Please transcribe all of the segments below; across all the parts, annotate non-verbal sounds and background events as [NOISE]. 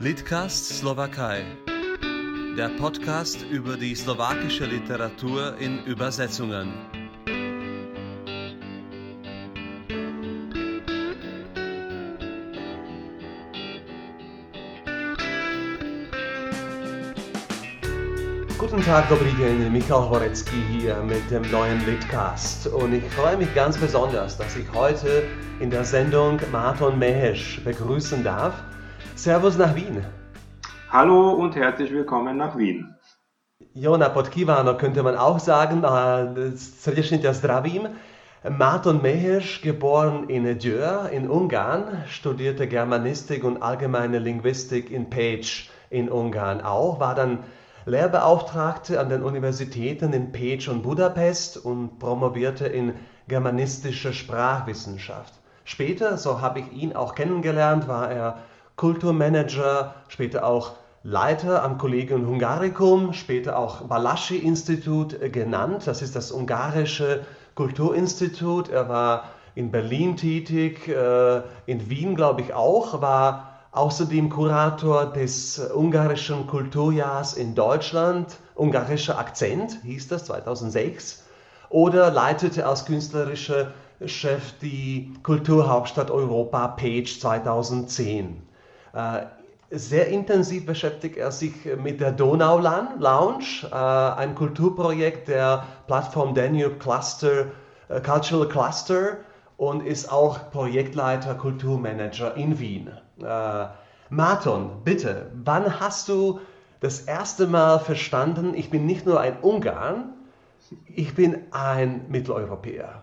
Litcast Slowakei. Der Podcast über die slowakische Literatur in Übersetzungen. Guten Tag, dobrý den, Michal Horecki hier mit dem neuen Litcast. Und ich freue mich ganz besonders, dass ich heute in der Sendung Marton Mehesch begrüßen darf. Servus nach Wien. Hallo und herzlich willkommen nach Wien. Jona Podkivano könnte man auch sagen, srdečně zdravím. Marton Mehes, geboren in Djör in Ungarn, studierte Germanistik und allgemeine Linguistik in Pécs in Ungarn auch, war dann Lehrbeauftragte an den Universitäten in Pécs und Budapest und promovierte in germanistischer Sprachwissenschaft. Später, so habe ich ihn auch kennengelernt, war er Kulturmanager, später auch Leiter am Collegium Hungaricum, später auch Balaschi-Institut genannt. Das ist das ungarische Kulturinstitut. Er war in Berlin tätig, äh, in Wien glaube ich auch, war außerdem Kurator des ungarischen Kulturjahrs in Deutschland, ungarischer Akzent hieß das 2006, oder leitete als künstlerischer Chef die Kulturhauptstadt Europa Page 2010. Äh, sehr intensiv beschäftigt er sich mit der Donau Lounge, äh, ein Kulturprojekt der Plattform Danube Cluster, äh, Cultural Cluster und ist auch Projektleiter Kulturmanager in Wien. Marton, bitte, wann hast du das erste Mal verstanden, ich bin nicht nur ein Ungarn, ich bin ein Mitteleuropäer?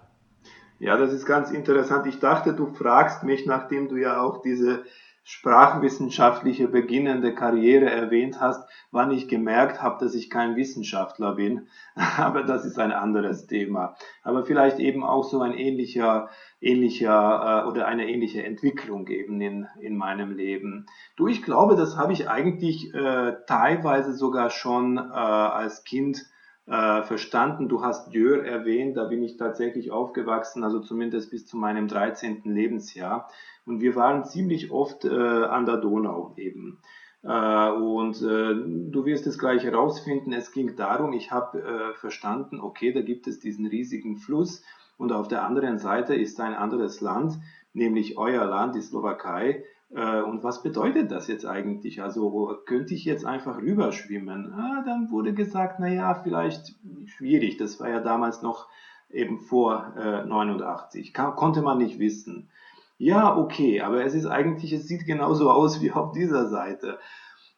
Ja, das ist ganz interessant. Ich dachte, du fragst mich, nachdem du ja auch diese sprachwissenschaftliche beginnende Karriere erwähnt hast, wann ich gemerkt habe, dass ich kein Wissenschaftler bin. [LAUGHS] Aber das ist ein anderes Thema. Aber vielleicht eben auch so ein ähnlicher, ähnlicher äh, oder eine ähnliche Entwicklung eben in, in meinem Leben. Du, ich glaube, das habe ich eigentlich äh, teilweise sogar schon äh, als Kind äh, verstanden. Du hast Dürr erwähnt, da bin ich tatsächlich aufgewachsen, also zumindest bis zu meinem 13. Lebensjahr. Und wir waren ziemlich oft äh, an der Donau eben. Äh, und äh, du wirst es gleich herausfinden, es ging darum, ich habe äh, verstanden, okay, da gibt es diesen riesigen Fluss und auf der anderen Seite ist ein anderes Land, nämlich euer Land, die Slowakei. Äh, und was bedeutet das jetzt eigentlich? Also könnte ich jetzt einfach rüberschwimmen? Ah, dann wurde gesagt, na ja, vielleicht schwierig. Das war ja damals noch eben vor äh, 89. Kann, konnte man nicht wissen. Ja, okay, aber es ist eigentlich, es sieht genauso aus wie auf dieser Seite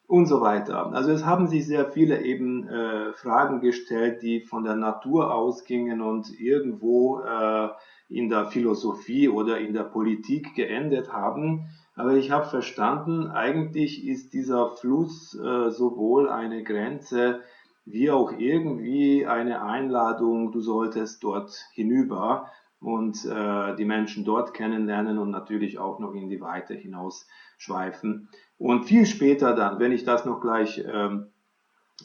und so weiter. Also es haben sich sehr viele eben äh, Fragen gestellt, die von der Natur ausgingen und irgendwo äh, in der Philosophie oder in der Politik geendet haben. Aber ich habe verstanden, eigentlich ist dieser Fluss äh, sowohl eine Grenze wie auch irgendwie eine Einladung, du solltest dort hinüber und äh, die Menschen dort kennenlernen und natürlich auch noch in die Weite hinaus schweifen. Und viel später dann, wenn ich das noch gleich ähm,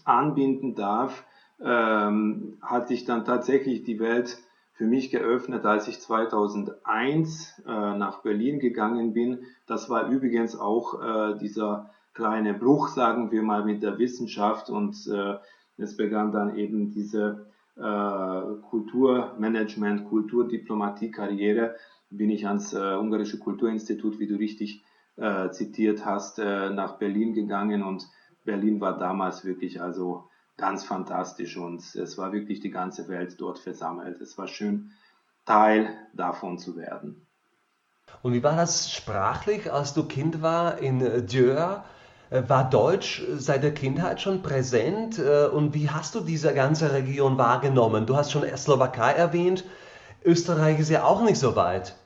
anbinden darf, ähm, hat sich dann tatsächlich die Welt für mich geöffnet, als ich 2001 äh, nach Berlin gegangen bin. Das war übrigens auch äh, dieser kleine Bruch, sagen wir mal, mit der Wissenschaft und äh, es begann dann eben diese Kulturmanagement, Kulturdiplomatie-Karriere. Bin ich ans äh, Ungarische Kulturinstitut, wie du richtig äh, zitiert hast, nach Berlin gegangen und Berlin war damals wirklich also ganz fantastisch und es war wirklich die ganze Welt dort versammelt. Es war schön, Teil davon zu werden. Und wie war das sprachlich, als du Kind war in Dürr? Äh, war Deutsch seit der Kindheit schon präsent? Äh, und wie hast du diese ganze Region wahrgenommen? Du hast schon Slowakei erwähnt. Österreich ist ja auch nicht so weit.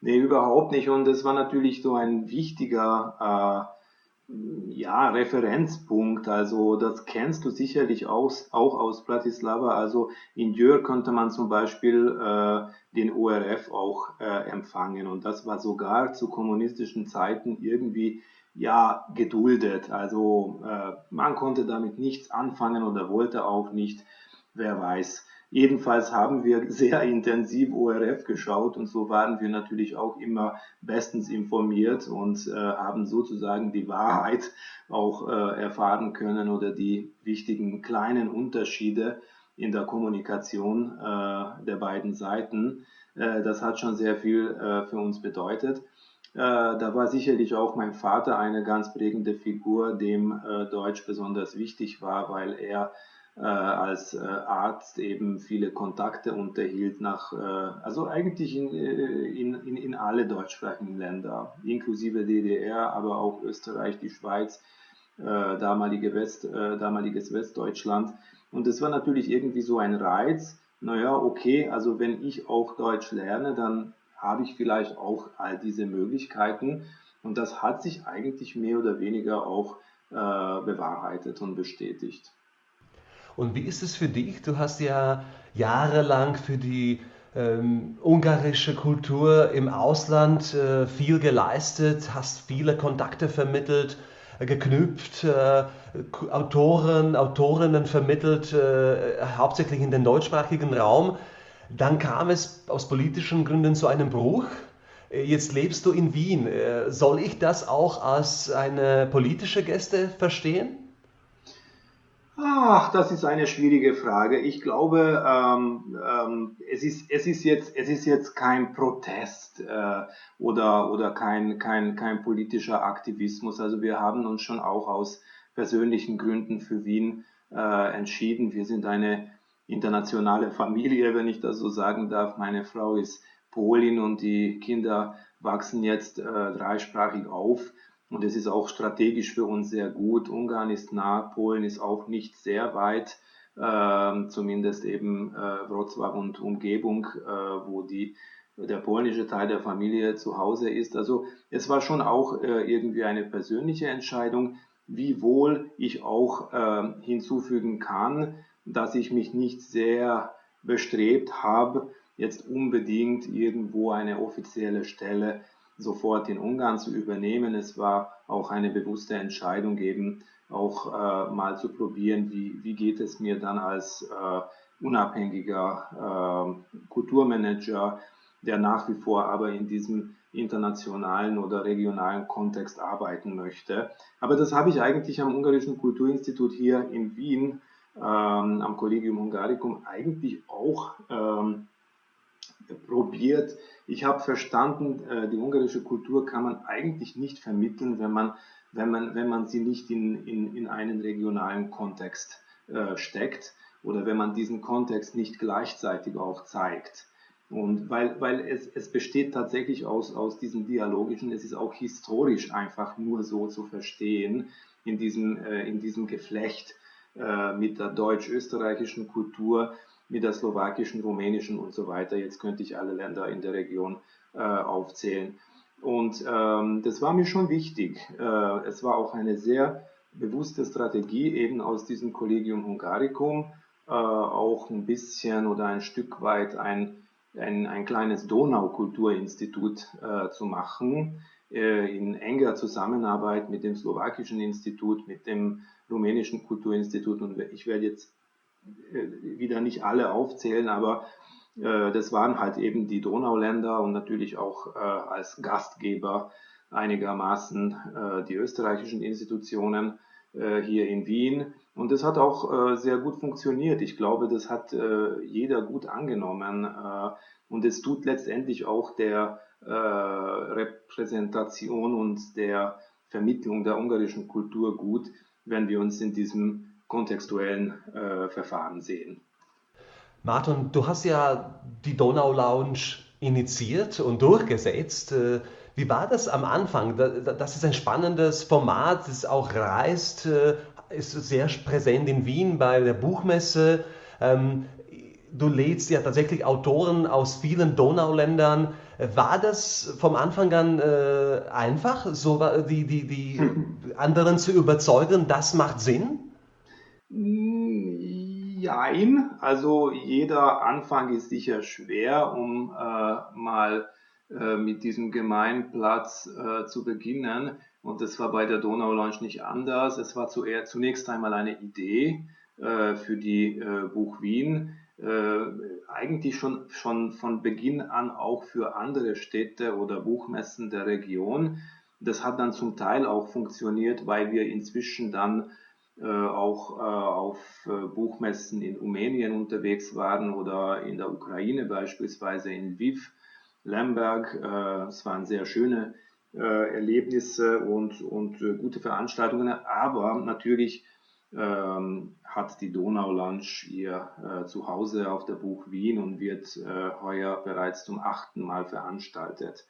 Nee, überhaupt nicht. Und es war natürlich so ein wichtiger äh, ja, Referenzpunkt. Also das kennst du sicherlich aus, auch aus Bratislava. Also in Dürr konnte man zum Beispiel äh, den ORF auch äh, empfangen und das war sogar zu kommunistischen Zeiten irgendwie ja geduldet. Also äh, man konnte damit nichts anfangen oder wollte auch nicht. Wer weiß. Jedenfalls haben wir [LAUGHS] sehr intensiv ORF geschaut und so waren wir natürlich auch immer bestens informiert und äh, haben sozusagen die Wahrheit auch äh, erfahren können oder die wichtigen kleinen Unterschiede in der Kommunikation äh, der beiden Seiten. Äh, das hat schon sehr viel äh, für uns bedeutet. Äh, da war sicherlich auch mein Vater eine ganz prägende Figur, dem Deutsch besonders wichtig war, weil er äh, als äh, Arzt eben viele Kontakte unterhielt nach, äh, also eigentlich in, in, in, in alle deutschsprachigen Länder, inklusive DDR, aber auch Österreich, die Schweiz, damalige West, damaliges Westdeutschland. Und es war natürlich irgendwie so ein Reiz, naja, okay, also wenn ich auch Deutsch lerne, dann habe ich vielleicht auch all diese Möglichkeiten. Und das hat sich eigentlich mehr oder weniger auch äh, bewahrheitet und bestätigt. Und wie ist es für dich? Du hast ja jahrelang für die ähm, ungarische Kultur im Ausland äh, viel geleistet, hast viele Kontakte vermittelt, äh, geknüpft, äh, Autoren, Autorinnen vermittelt, äh, hauptsächlich in den deutschsprachigen Raum. Dann kam es aus politischen Gründen zu einem Bruch. Äh, jetzt lebst du in Wien. Äh, soll ich das auch als eine politische Geste verstehen? Ach, das ist eine schwierige Frage. Ich glaube, ähm, ähm, es, ist, es, ist jetzt, es ist jetzt kein Protest äh, oder, oder kein, kein, kein politischer Aktivismus. Also wir haben uns schon auch aus persönlichen Gründen für Wien äh, entschieden. Wir sind eine internationale Familie, wenn ich das so sagen darf. Meine Frau ist Polin und die Kinder wachsen jetzt äh, dreisprachig auf. Und es ist auch strategisch für uns sehr gut. Ungarn ist nah, Polen ist auch nicht sehr weit, äh, zumindest eben äh, Wrocław und Umgebung, äh, wo die, der polnische Teil der Familie zu Hause ist. Also es war schon auch äh, irgendwie eine persönliche Entscheidung, wie wohl ich auch äh, hinzufügen kann, dass ich mich nicht sehr bestrebt habe, jetzt unbedingt irgendwo eine offizielle Stelle sofort in Ungarn zu übernehmen. Es war auch eine bewusste Entscheidung eben, auch äh, mal zu probieren, wie, wie geht es mir dann als äh, unabhängiger äh, Kulturmanager, der nach wie vor aber in diesem internationalen oder regionalen Kontext arbeiten möchte. Aber das habe ich eigentlich am Ungarischen Kulturinstitut hier in Wien, am Collegium Hungaricum, eigentlich auch ähm, probiert. Ich habe verstanden, äh, die ungarische Kultur kann man eigentlich nicht vermitteln, wenn man, wenn man, wenn man sie nicht in, in, in einen regionalen Kontext äh, steckt oder wenn man diesen Kontext nicht gleichzeitig auch zeigt. Und weil, weil es, es besteht tatsächlich aus, aus diesem dialogischen, es ist auch historisch einfach nur so zu verstehen, in diesem, äh, in diesem Geflecht äh, mit der deutsch-österreichischen Kultur, mit der slowakischen, rumänischen und so weiter. Jetzt könnte ich alle Länder in der Region äh, aufzählen. Und ähm, das war mir schon wichtig. Äh, es war auch eine sehr bewusste Strategie eben aus diesem Collegium Hungaricum äh, auch ein bisschen oder ein Stück weit ein, ein, ein kleines Donaukulturinstitut äh, zu machen in enger Zusammenarbeit mit dem slowakischen Institut, mit dem rumänischen Kulturinstitut und ich werde jetzt äh, wieder nicht alle aufzählen, aber äh, das waren halt eben die Donauländer und natürlich auch äh, als Gastgeber einigermaßen äh, die österreichischen Institutionen äh, hier in Wien. Und das hat auch äh, sehr gut funktioniert. Ich glaube, das hat jeder gut angenommen. und es tut letztendlich auch der Repräsentation und der Vermittlung der ungarischen Kultur gut, wenn wir uns in diesem kontextuellen äh, Verfahren sehen. Martin, du hast ja die Donau Lounge initiiert und durchgesetzt. Äh, wie war das am Anfang? Das ist ein spannendes Format, das auch reist, äh, ist sehr präsent in Wien bei der Buchmesse. Du lädst ja tatsächlich Autoren aus vielen Donauländern. War das vom Anfang an äh, einfach, so die, die, die [LAUGHS] anderen zu überzeugen, das macht Sinn? Jein, also jeder Anfang ist sicher schwer, um äh, mal äh, mit diesem Gemeinplatz äh, zu beginnen. Und das war bei der Donau Lounge nicht anders. Es war zuerst, zunächst einmal eine Idee äh, für die äh, Buch Wien. Äh, eigentlich schon, schon von Beginn an auch für andere Städte oder Buchmessen der Region. Das hat dann zum Teil auch funktioniert, weil wir inzwischen dann äh, auch äh, auf äh, Buchmessen in Rumänien unterwegs waren oder in der Ukraine beispielsweise in Lviv, Lemberg. Äh, es waren sehr schöne äh, Erlebnisse und, und gute Veranstaltungen, aber natürlich ähm, hat die Donau Lunch ihr äh, Zuhause auf der Buch Wien und wird äh, heuer bereits zum achten Mal veranstaltet.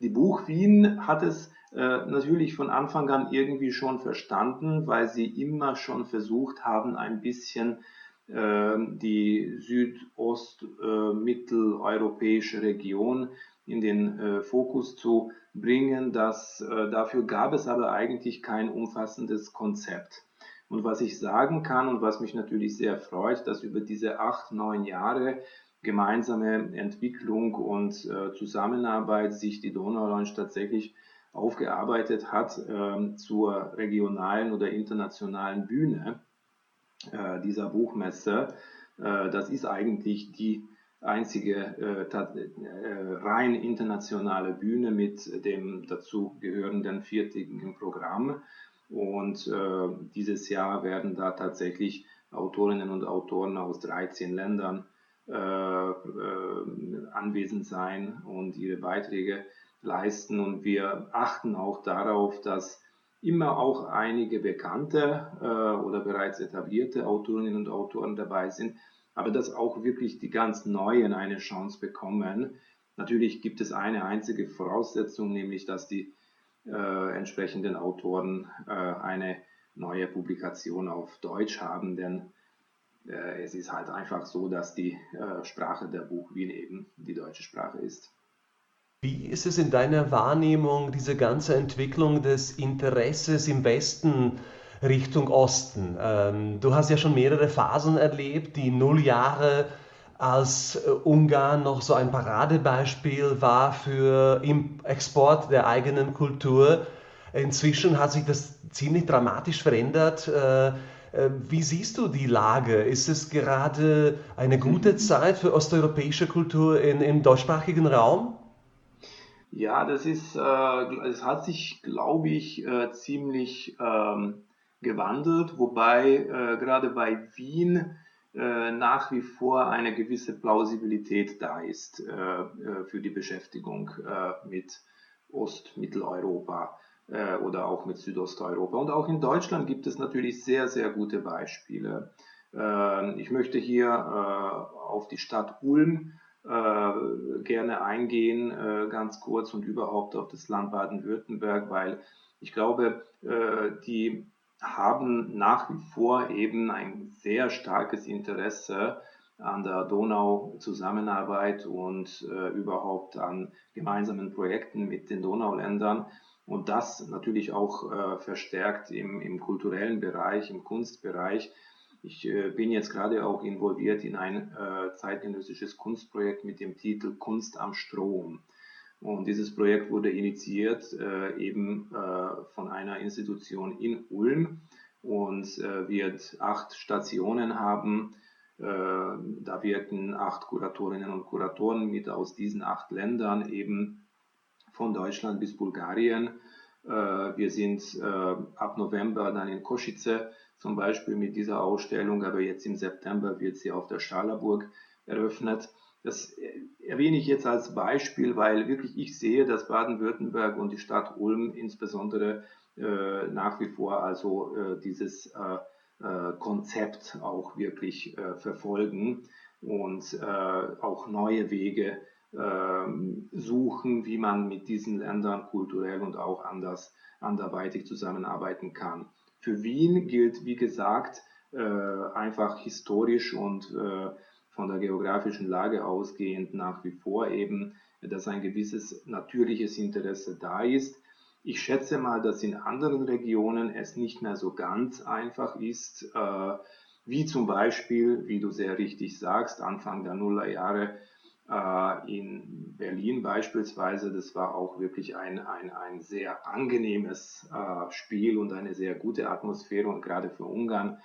Die Buch Wien hat es äh, natürlich von Anfang an irgendwie schon verstanden, weil sie immer schon versucht haben, ein bisschen ähm, die südost-mitteleuropäische äh, Region in den äh, Fokus zu bringen. Das, äh, dafür gab es aber eigentlich kein umfassendes Konzept. Und was ich sagen kann und was mich natürlich sehr freut, dass über diese acht, neun Jahre gemeinsame Entwicklung und äh, Zusammenarbeit sich die Donau Lounge tatsächlich aufgearbeitet hat äh, zur regionalen oder internationalen Bühne äh, dieser Buchmesse. Äh, das ist eigentlich die einzige äh, äh, rein internationale Bühne mit dem dazu gehörenden viertägigen Programm. Und äh, dieses Jahr werden da tatsächlich Autorinnen und Autoren aus 13 Ländern äh, äh, anwesend sein und ihre Beiträge leisten. Und wir achten auch darauf, dass immer auch einige bekannte äh, oder bereits etablierte Autorinnen und Autoren dabei sind, aber dass auch wirklich die ganz Neuen eine Chance bekommen. Natürlich gibt es eine einzige Voraussetzung, nämlich dass die äh, entsprechenden Autoren äh, eine neue Publikation auf Deutsch haben, denn äh, es ist halt einfach so, dass die äh, Sprache der Buch Wien eben die deutsche Sprache ist. Wie ist es in deiner Wahrnehmung, diese ganze Entwicklung des Interesses im Westen Richtung Osten? Ähm, du hast ja schon mehrere Phasen erlebt, die Nulljahre als äh, Ungarn noch so ein Paradebeispiel war für im Export der eigenen Kultur. Inzwischen hat sich das ziemlich dramatisch verändert. Äh, äh, wie siehst du die Lage? Ist es gerade eine gute [LAUGHS] Zeit für osteuropäische Kultur in, im deutschsprachigen Raum? Ja, das ist, es hat sich, glaube ich, ziemlich ähm, gewandelt, wobei gerade bei Wien nach wie vor eine gewisse Plausibilität da ist äh, äh, für die Beschäftigung mit Ost-Mitteleuropa oder auch mit Südosteuropa. Und auch in Deutschland gibt es natürlich sehr, sehr gute Beispiele. Ich möchte hier auf die Stadt Ulm gerne eingehen, ganz kurz und überhaupt auf das Land Baden-Württemberg, weil ich glaube, die haben nach wie vor eben ein sehr starkes Interesse an der Donau-Zusammenarbeit und äh, überhaupt an gemeinsamen Projekten mit den Donauländern. Und das natürlich auch äh, verstärkt im, im kulturellen Bereich, im Kunstbereich. Ich äh, bin jetzt gerade auch involviert in ein äh, zeitgenössisches Kunstprojekt mit dem Titel Kunst am Strom. Und dieses Projekt wurde initiiert äh, eben äh, von einer Institution in Ulm und äh, wird acht Stationen haben. Äh, da wirken acht Kuratorinnen und Kuratoren mit aus diesen acht Ländern, eben von Deutschland bis Bulgarien. Äh, wir sind äh, ab November dann in Kosice zum Beispiel mit dieser Ausstellung, aber jetzt im September wird sie auf der Schalaburg eröffnet. Das erwähne ich jetzt als Beispiel, weil wirklich ich sehe, dass Baden-Württemberg und die Stadt Ulm insbesondere äh, nach wie vor also äh, dieses äh, äh Konzept auch wirklich äh, verfolgen und äh, auch neue Wege ähm, suchen, wie man mit diesen Ländern kulturell und auch anders anderweitig zusammenarbeiten kann. Für Wien gilt, wie gesagt, einfach historisch und von der geografischen Lage ausgehend nach wie vor eben, dass ein gewisses natürliches Interesse da ist. Ich schätze mal, dass in anderen Regionen es nicht mehr so ganz einfach ist, äh, wie zum Beispiel, wie du sehr richtig sagst, Anfang der Nullerjahre äh, in Berlin beispielsweise. Das war auch wirklich ein, ein, ein sehr angenehmes äh, Spiel und eine sehr gute Atmosphäre und gerade für Ungarn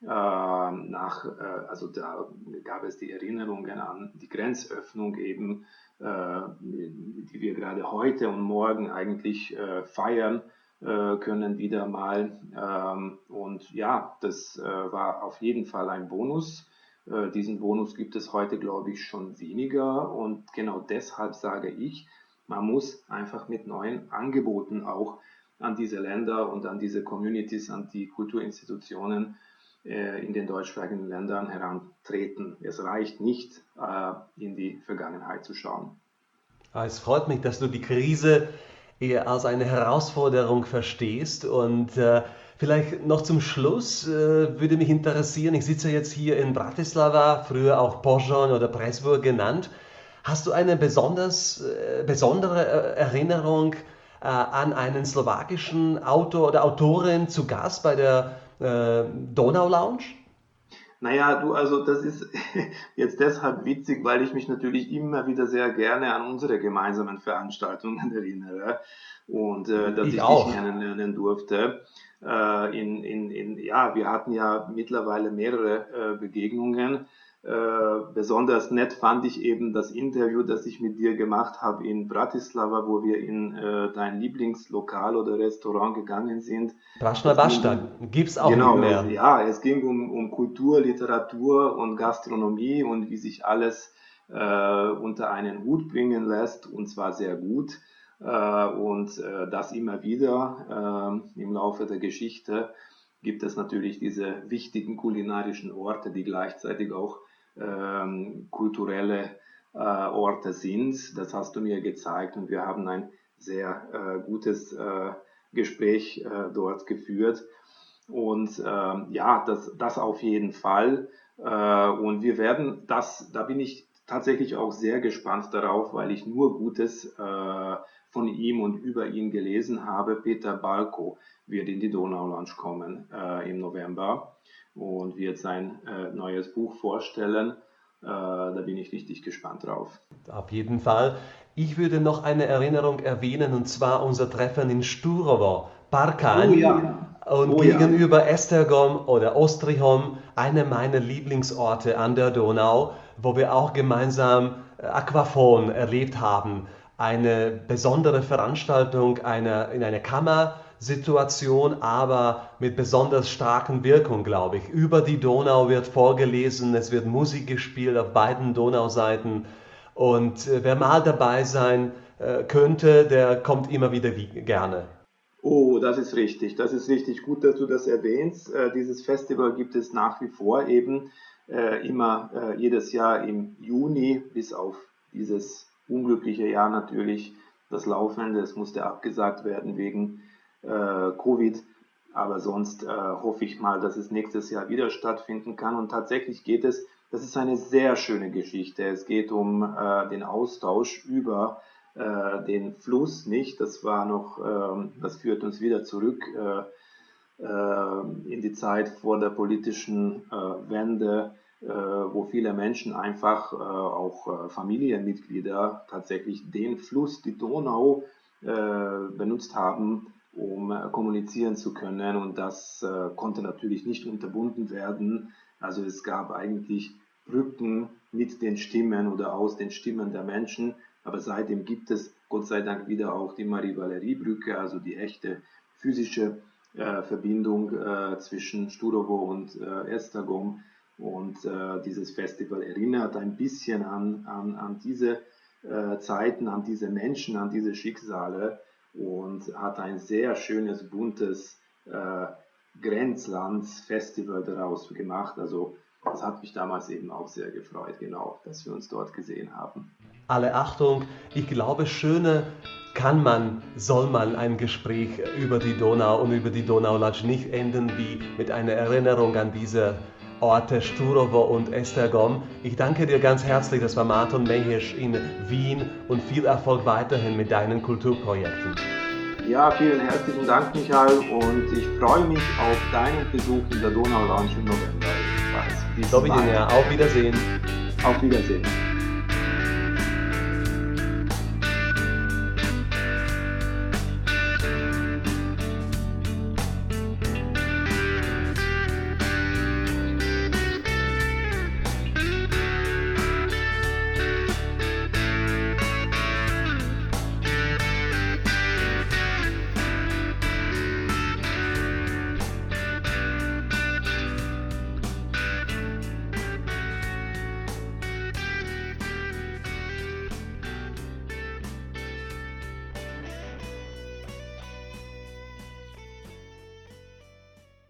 nach, äh, also da gab es die Erinnerungen an die Grenzöffnung eben, äh, die wir gerade heute und morgen eigentlich äh, feiern können wieder mal. Ähm, und ja, das war auf jeden Fall ein Bonus. diesen Bonus gibt es heute, glaube ich, schon weniger. Und genau deshalb sage ich, man muss einfach mit neuen Angeboten auch an diese Länder und an diese Communities, an die Kulturinstitutionen in den deutschsprachigen Ländern herantreten. Es reicht nicht, in die Vergangenheit zu schauen. Ah, es freut mich, dass du die Krise eher als eine Herausforderung verstehst. Und äh, vielleicht noch zum Schluss äh, würde mich interessieren, ich sitze jetzt hier in Bratislava, früher auch Poznan oder Presburg genannt. Hast du eine besonders, äh, besondere äh, Erinnerung äh, an einen slowakischen Autor oder Autorin zu Gast bei der äh, Donau Lounge? Naja, du, also das ist [LAUGHS] jetzt deshalb witzig, weil ich mich natürlich immer wieder sehr gerne an unsere gemeinsamen Veranstaltungen [LAUGHS] erinnere und äh, dass ich, ich dich kennenlernen durfte. Äh, in, in, in, ja, wir hatten ja mittlerweile mehrere äh, Begegnungen äh, besonders nett fand ich eben das Interview, das ich mit dir gemacht habe in Bratislava, wo wir in äh, dein Lieblingslokal oder Restaurant gegangen sind. Braschna Basta, gibt es auch genau, nicht mehr. Ja, es ging um, um Kultur, Literatur und Gastronomie und wie sich alles äh, unter einen Hut bringen lässt und zwar sehr gut. Äh, und äh, das immer wieder im Laufe der Geschichte gibt es natürlich diese wichtigen kulinarischen Orte, die gleichzeitig auch ähm, kulturelle äh, Orte sind. Das hast du mir gezeigt und wir haben ein sehr äh, gutes äh, Gespräch äh, dort geführt. Und ähm, ja, das, das auf jeden Fall. Und wir werden das, da bin ich tatsächlich auch sehr gespannt darauf, weil ich nur Gutes von ihm und über ihn gelesen habe. Peter Balko wird in die Donau Lounge kommen äh, im November und wird sein äh, neues Buch vorstellen. Äh, da bin ich richtig gespannt drauf. Auf jeden Fall. Ich würde noch eine Erinnerung erwähnen und zwar unser Treffen in Sturovo, Parkan. Oh, ja. Und oh, gegenüber ja. Estergom oder Ostrihom, eine meiner Lieblingsorte an der Donau, wo wir auch gemeinsam äh, Aquaphon erlebt haben. Eine besondere Veranstaltung eine, in einer Kammer Situation, aber mit besonders starken Wirkung, glaube ich. Über die Donau wird vorgelesen, es wird Musik gespielt auf beiden Donauseiten. Und äh, wer mal dabei sein äh, könnte, der kommt immer wieder gerne. Oh, das ist richtig. Das ist richtig gut, dass du das erwähnst. Äh, dieses Festival gibt es nach wie vor eben äh, immer äh, jedes Jahr im Juni, bis auf dieses unglückliche Jahr natürlich, das laufende. Es musste abgesagt werden wegen äh, Covid. Aber sonst äh, hoffe ich mal, dass es nächstes Jahr wieder stattfinden kann. Und tatsächlich geht es, das ist eine sehr schöne Geschichte. Es geht um äh, den Austausch über äh, den Fluss, nicht? Das war noch, äh, das führt uns wieder zurück äh, äh, in die Zeit vor der politischen äh, Wende, äh, wo viele Menschen einfach, äh, auch äh, Familienmitglieder, tatsächlich den Fluss, die Donau, benutzt haben, um äh, kommunizieren zu können. Und das äh, konnte natürlich nicht unterbunden werden. Also es gab eigentlich Brücken mit den Stimmen oder aus den Stimmen der Menschen. Aber seitdem gibt es Gott sei Dank wieder auch die Marie-Valerie-Brücke, also die echte physische äh, Verbindung äh, zwischen Sturovo und äh, Estergom. Und äh, dieses Festival erinnert ein bisschen an, an, an diese Zeiten, an diese Menschen, an diese Schicksale und hat ein sehr schönes, buntes äh, Grenzlandsfestival daraus gemacht. Also das hat mich damals eben auch sehr gefreut, genau, dass wir uns dort gesehen haben. Alle Achtung, ich glaube, schöner kann man, soll man ein Gespräch über die Donau und über die Donaulatsch nicht enden wie mit einer Erinnerung an diese Orte Sturovo und Estergom. Ich danke dir ganz herzlich, das war Martin Mehisch in Wien und viel Erfolg weiterhin mit deinen Kulturprojekten. Ja, vielen herzlichen Dank, Michael, und ich freue mich auf deinen Besuch in der Donau Lounge im November. Dovidenia, auf Wiedersehen. Auf Wiedersehen.